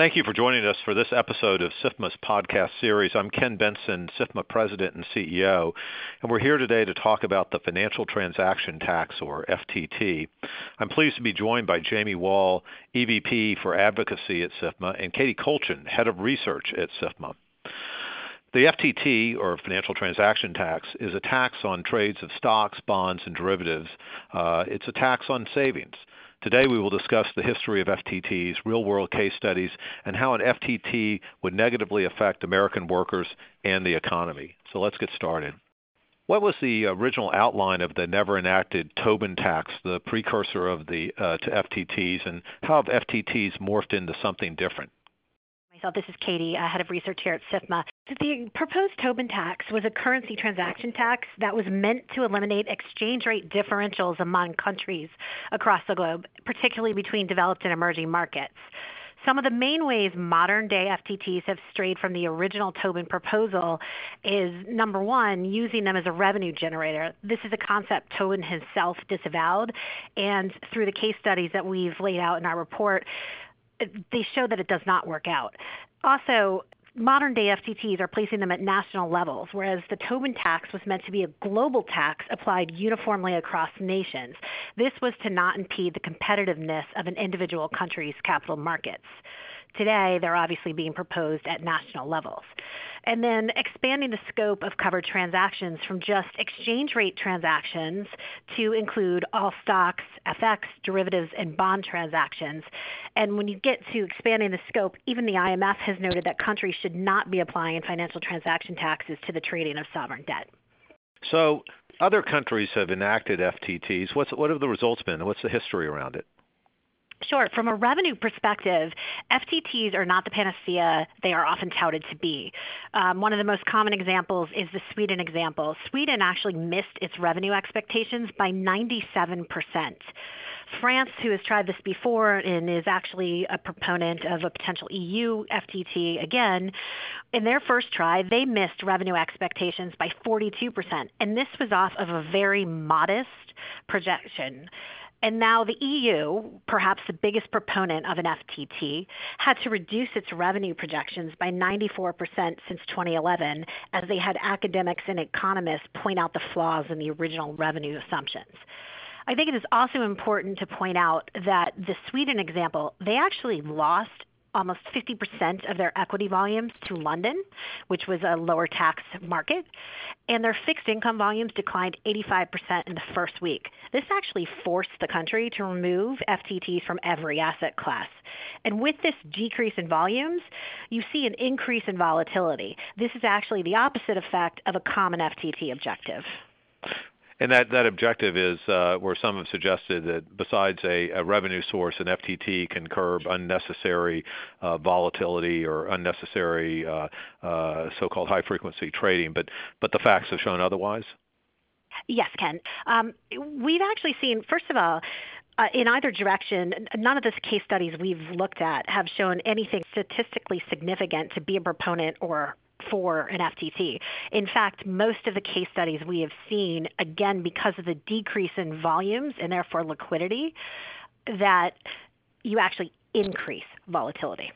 Thank you for joining us for this episode of SIFMA's podcast series. I'm Ken Bentsen, SIFMA President and CEO, and we're here today to talk about the Financial Transaction Tax, or FTT. I'm pleased to be joined by Jamie Wall, EVP for Advocacy at SIFMA, and Katie Kolchin, Head of Research at SIFMA. The FTT, or Financial Transaction Tax, is a tax on trades of stocks, bonds, and derivatives. Uh, it's a tax on savings. Today we will discuss the history of FTTs, real-world case studies, and how an FTT would negatively affect American workers and the economy. So let's get started. What was the original outline of the never enacted Tobin tax, the precursor of the uh, to FTTs, and how have FTTs morphed into something different? Myself. This is Katie, uh, head of research here at SIFMA. The proposed Tobin tax was a currency transaction tax that was meant to eliminate exchange rate differentials among countries across the globe, particularly between developed and emerging markets. Some of the main ways modern day FTTs have strayed from the original Tobin proposal is number one, using them as a revenue generator. This is a concept Tobin himself disavowed, and through the case studies that we've laid out in our report, they show that it does not work out. Also, modern day FTTs are placing them at national levels, whereas the Tobin tax was meant to be a global tax applied uniformly across nations. This was to not impede the competitiveness of an individual country's capital markets. Today, they're obviously being proposed at national levels. And then expanding the scope of covered transactions from just exchange rate transactions to include all stocks, FX, derivatives, and bond transactions. And when you get to expanding the scope, even the IMF has noted that countries should not be applying financial transaction taxes to the trading of sovereign debt. So, other countries have enacted FTTs. What's, what have the results been? What's the history around it? Sure. From a revenue perspective, FTTs are not the panacea they are often touted to be. Um, one of the most common examples is the Sweden example. Sweden actually missed its revenue expectations by 97%. France, who has tried this before and is actually a proponent of a potential EU FTT again, in their first try, they missed revenue expectations by 42%. And this was off of a very modest projection. And now the EU, perhaps the biggest proponent of an FTT, had to reduce its revenue projections by 94% since 2011 as they had academics and economists point out the flaws in the original revenue assumptions. I think it is also important to point out that the Sweden example, they actually lost almost 50% of their equity volumes to London, which was a lower tax market, and their fixed income volumes declined 85% in the first week. This actually forced the country to remove FTTs from every asset class. And with this decrease in volumes, you see an increase in volatility. This is actually the opposite effect of a common FTT objective. And that, objective is uh, where some have suggested that besides a, revenue source, an FTT can curb unnecessary uh, volatility or unnecessary uh, so-called high-frequency trading. The facts have shown otherwise? Yes, Ken. Um, we've actually seen, first of all, in either direction, none of the case studies we've looked at have shown anything statistically significant to be a proponent or for an FTT. In fact, most of the case studies we have seen, again, because of the decrease in volumes and therefore liquidity, that you actually increase volatility.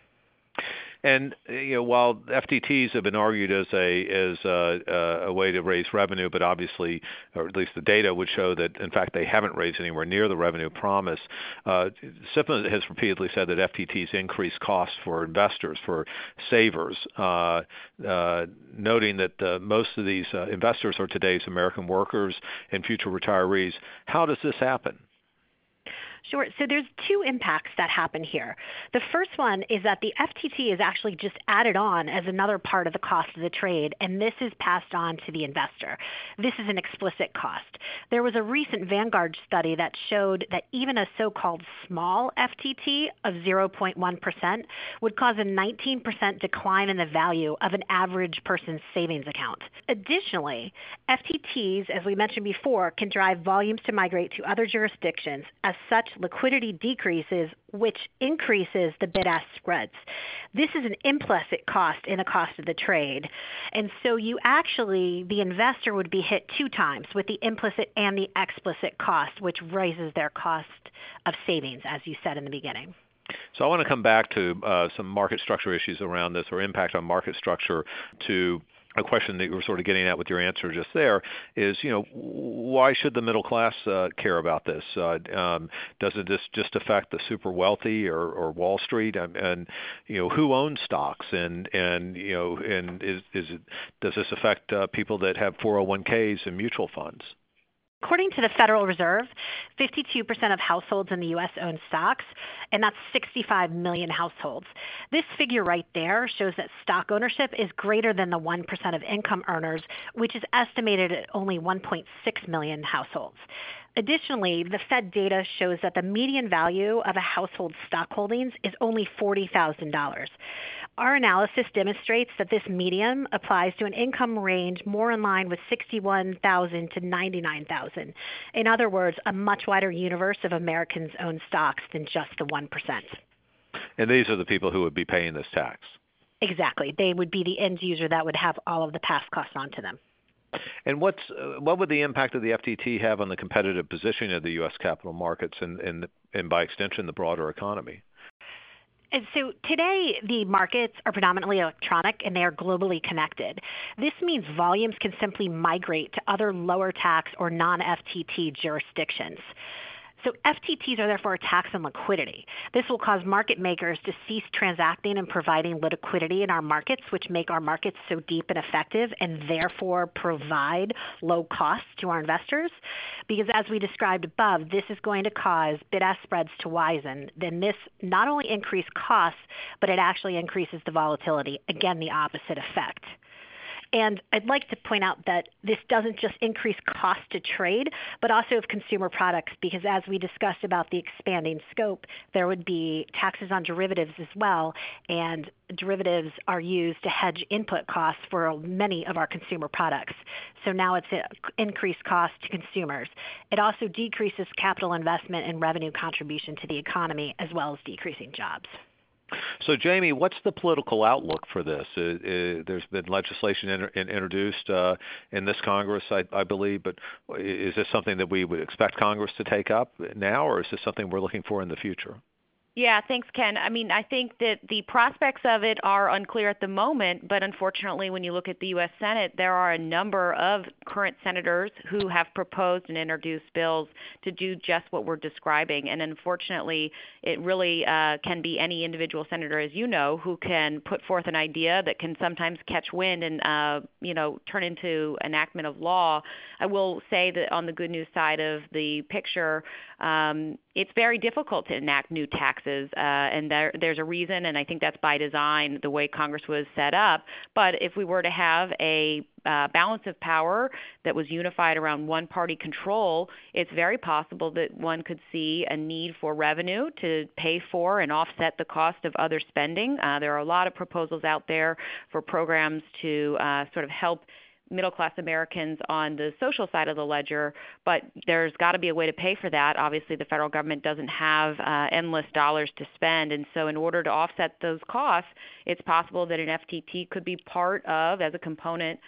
And you know, while FTTs have been argued as a as a, a, way to raise revenue, but obviously, or at least the data would show that in fact they haven't raised anywhere near the revenue promise. Uh, has repeatedly said that FTTs increase costs for investors, for savers, uh, uh, noting that uh, most of these uh, investors are today's American workers and future retirees. How does this happen? Sure. So there's two impacts that happen here. The first one is that the FTT is actually just added on as another part of the cost of the trade, and this is passed on to the investor. This is an explicit cost. There was a recent Vanguard study that showed that even a so-called small FTT of 0.1% would cause a 19% decline in the value of an average person's savings account. Additionally, FTTs, as we mentioned before, can drive volumes to migrate to other jurisdictions. As such, liquidity decreases, which increases the bid-ask spreads. This is an implicit cost in the cost of the trade. And so you actually, the investor would be hit two times with the implicit and the explicit cost, which raises their cost of savings, as you said in the beginning. So I want to come back to uh, some market structure issues around this or impact on market structure to a question that you were sort of getting at with your answer just there is, you know, why should the middle class uh, care about this? Uh, um, does it just, affect the super wealthy or, or Wall Street? And, and you know, who owns stocks? And and you know, and is is it does this affect uh, people that have 401ks and mutual funds? According to the Federal Reserve, 52% of households in the U.S. own stocks, and that's 65 million households. This figure right there shows that stock ownership is greater than the 1% of income earners, which is estimated at only 1.6 million households. Additionally, the Fed data shows that the median value of a household's stock holdings is only $40,000. Our analysis demonstrates that this median applies to an income range more in line with 61,000 to 99,000. In other words, a much wider universe of Americans own stocks than just the 1%. And these are the people who would be paying this tax. Exactly. They would be the end user that would have all of the passed costs onto them. And what's uh, what would the impact of the FTT have on the competitive positioning of the U.S. capital markets and, and, and by extension the broader economy? So today, the markets are predominantly electronic and they are globally connected. This means volumes can simply migrate to other lower tax or non FTT jurisdictions. So FTTs are therefore a tax on liquidity. This will cause market makers to cease transacting and providing liquidity in our markets, which make our markets so deep and effective and therefore provide low costs to our investors. Because as we described above, this is going to cause bid-ask spreads to widen. Then this not only increases costs, but it actually increases the volatility. Again, the opposite effect. And I'd like to point out that this doesn't just increase cost to trade, but also of consumer products, because as we discussed about the expanding scope, there would be taxes on derivatives as well, and derivatives are used to hedge input costs for many of our consumer products. So now it's an increased cost to consumers. It also decreases capital investment and revenue contribution to the economy, as well as decreasing jobs. So, Jamie, what's the political outlook for this? Uh, uh, there's been legislation inter- introduced uh, in this Congress, I, I, believe, but is this something that we would expect Congress to take up now, or is this something we're looking for in the future? Yeah, thanks, Ken. I mean, I think that the prospects of it are unclear at the moment, but unfortunately, when you look at the U.S. Senate, there are a number of current senators who have proposed and introduced bills to do just what we're describing. And unfortunately, it really uh, can be any individual senator, as you know, who can put forth an idea that can sometimes catch wind and, uh, you know, turn into enactment of law. I will say that on the good news side of the picture, um, it's very difficult to enact new taxes, uh, and there, there's a reason, and I think that's by design, the way Congress was set up. But if we were to have a uh, balance of power that was unified around one party control, it's very possible that one could see a need for revenue to pay for and offset the cost of other spending. Uh, there are a lot of proposals out there for programs to uh, sort of help middle class Americans on the social side of the ledger, but there's got to be a way to pay for that. Obviously, the federal government doesn't have uh, endless dollars to spend, and so in order to offset those costs, it's possible that an FTT could be part of, as a component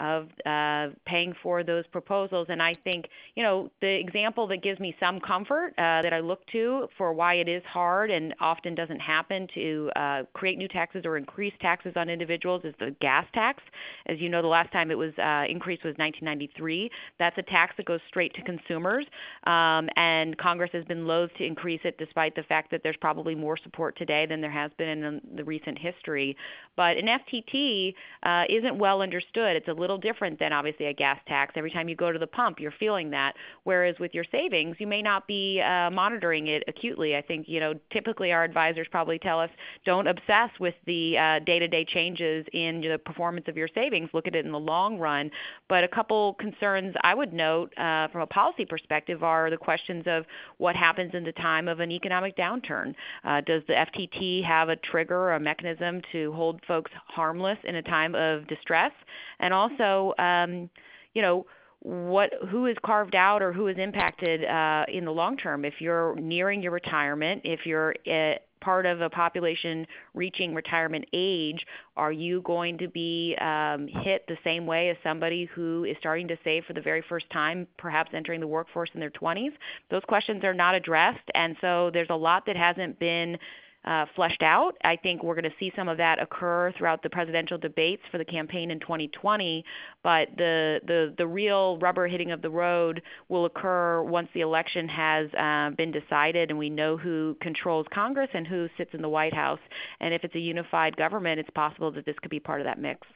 of uh, paying for those proposals. And I think, you know, the example that gives me some comfort uh, that I look to for why it is hard and often doesn't happen to uh, create new taxes or increase taxes on individuals is the gas tax. As you know, the last time it was uh, increased was 1993. That's a tax that goes straight to consumers, um, and Congress has been loath to increase it, despite the fact that there's probably more support today than there has been in the recent history. But an FTT uh, isn't well understood. It's a little different than obviously a gas tax. Every time you go to the pump, you're feeling that. Whereas with your savings, you may not be uh, monitoring it acutely. I think you know typically our advisors probably tell us don't obsess with the uh, day-to-day changes in the performance of your savings. Look at it in the long run. But a couple concerns I would note uh, from a policy perspective are the questions of what happens in the time of an economic downturn. Uh, does the FTT have a trigger or a mechanism to hold folks harmless in a time of distress? And also also, um, you know, what who is carved out or who is impacted uh, in the long term. If you're nearing your retirement, if you're uh, part of a population reaching retirement age, are you going to be um, hit the same way as somebody who is starting to save for the very first time, perhaps entering the workforce in their 20s? Those questions are not addressed, and so there's a lot that hasn't been uh, fleshed out. I think we're going to see some of that occur throughout the presidential debates for the campaign in 2020. But the the the real rubber hitting of the road will occur once the election has uh, been decided and we know who controls Congress and who sits in the White House. And if it's a unified government, it's possible that this could be part of that mix.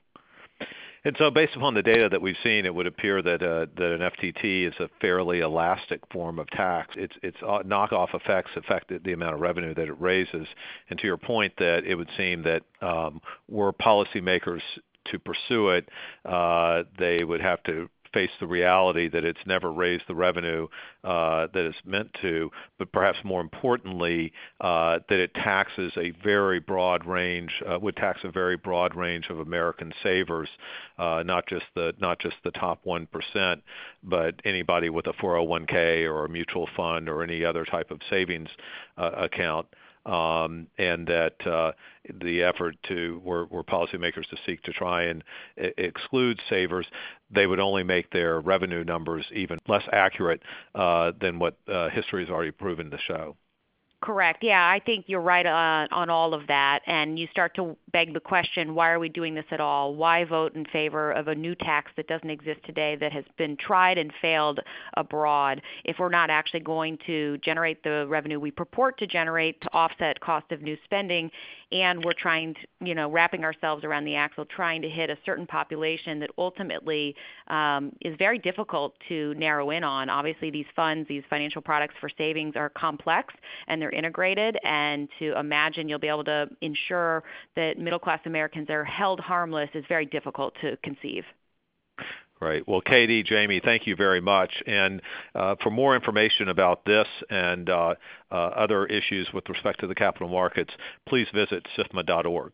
And so, based upon the data that we've seen, it would appear that uh, that an FTT is a fairly elastic form of tax. Its its uh, knockoff effects affect the amount of revenue that it raises. And to your point, that it would seem that um, were policymakers to pursue it, uh, they would have to face the reality that it's never raised the revenue uh, that it's meant to, but perhaps more importantly, uh, that it taxes a very broad range, uh, would tax a very broad range of American savers, not just the top one percent, but anybody with a 401k or a mutual fund or any other type of savings account and that uh, the effort to were, were policymakers to seek to try and exclude savers, they would only make their revenue numbers even less accurate uh, than what uh, history has already proven to show. Correct. Yeah, I think you're right on, on all of that. And you start to beg the question why are we doing this at all? Why vote in favor of a new tax that doesn't exist today that has been tried and failed abroad if we're not actually going to generate the revenue we purport to generate to offset cost of new spending and we're trying to, you know, wrapping ourselves around the axle, trying to hit a certain population that ultimately um, is very difficult to narrow in on. Obviously, these funds, these financial products for savings are complex and they're integrated, and to imagine you'll be able to ensure that middle class Americans are held harmless is very difficult to conceive. Right. Well, Katie, Jamie, thank you very much. And uh, for more information about this and uh, uh, other issues with respect to the capital markets, please visit SIFMA.org.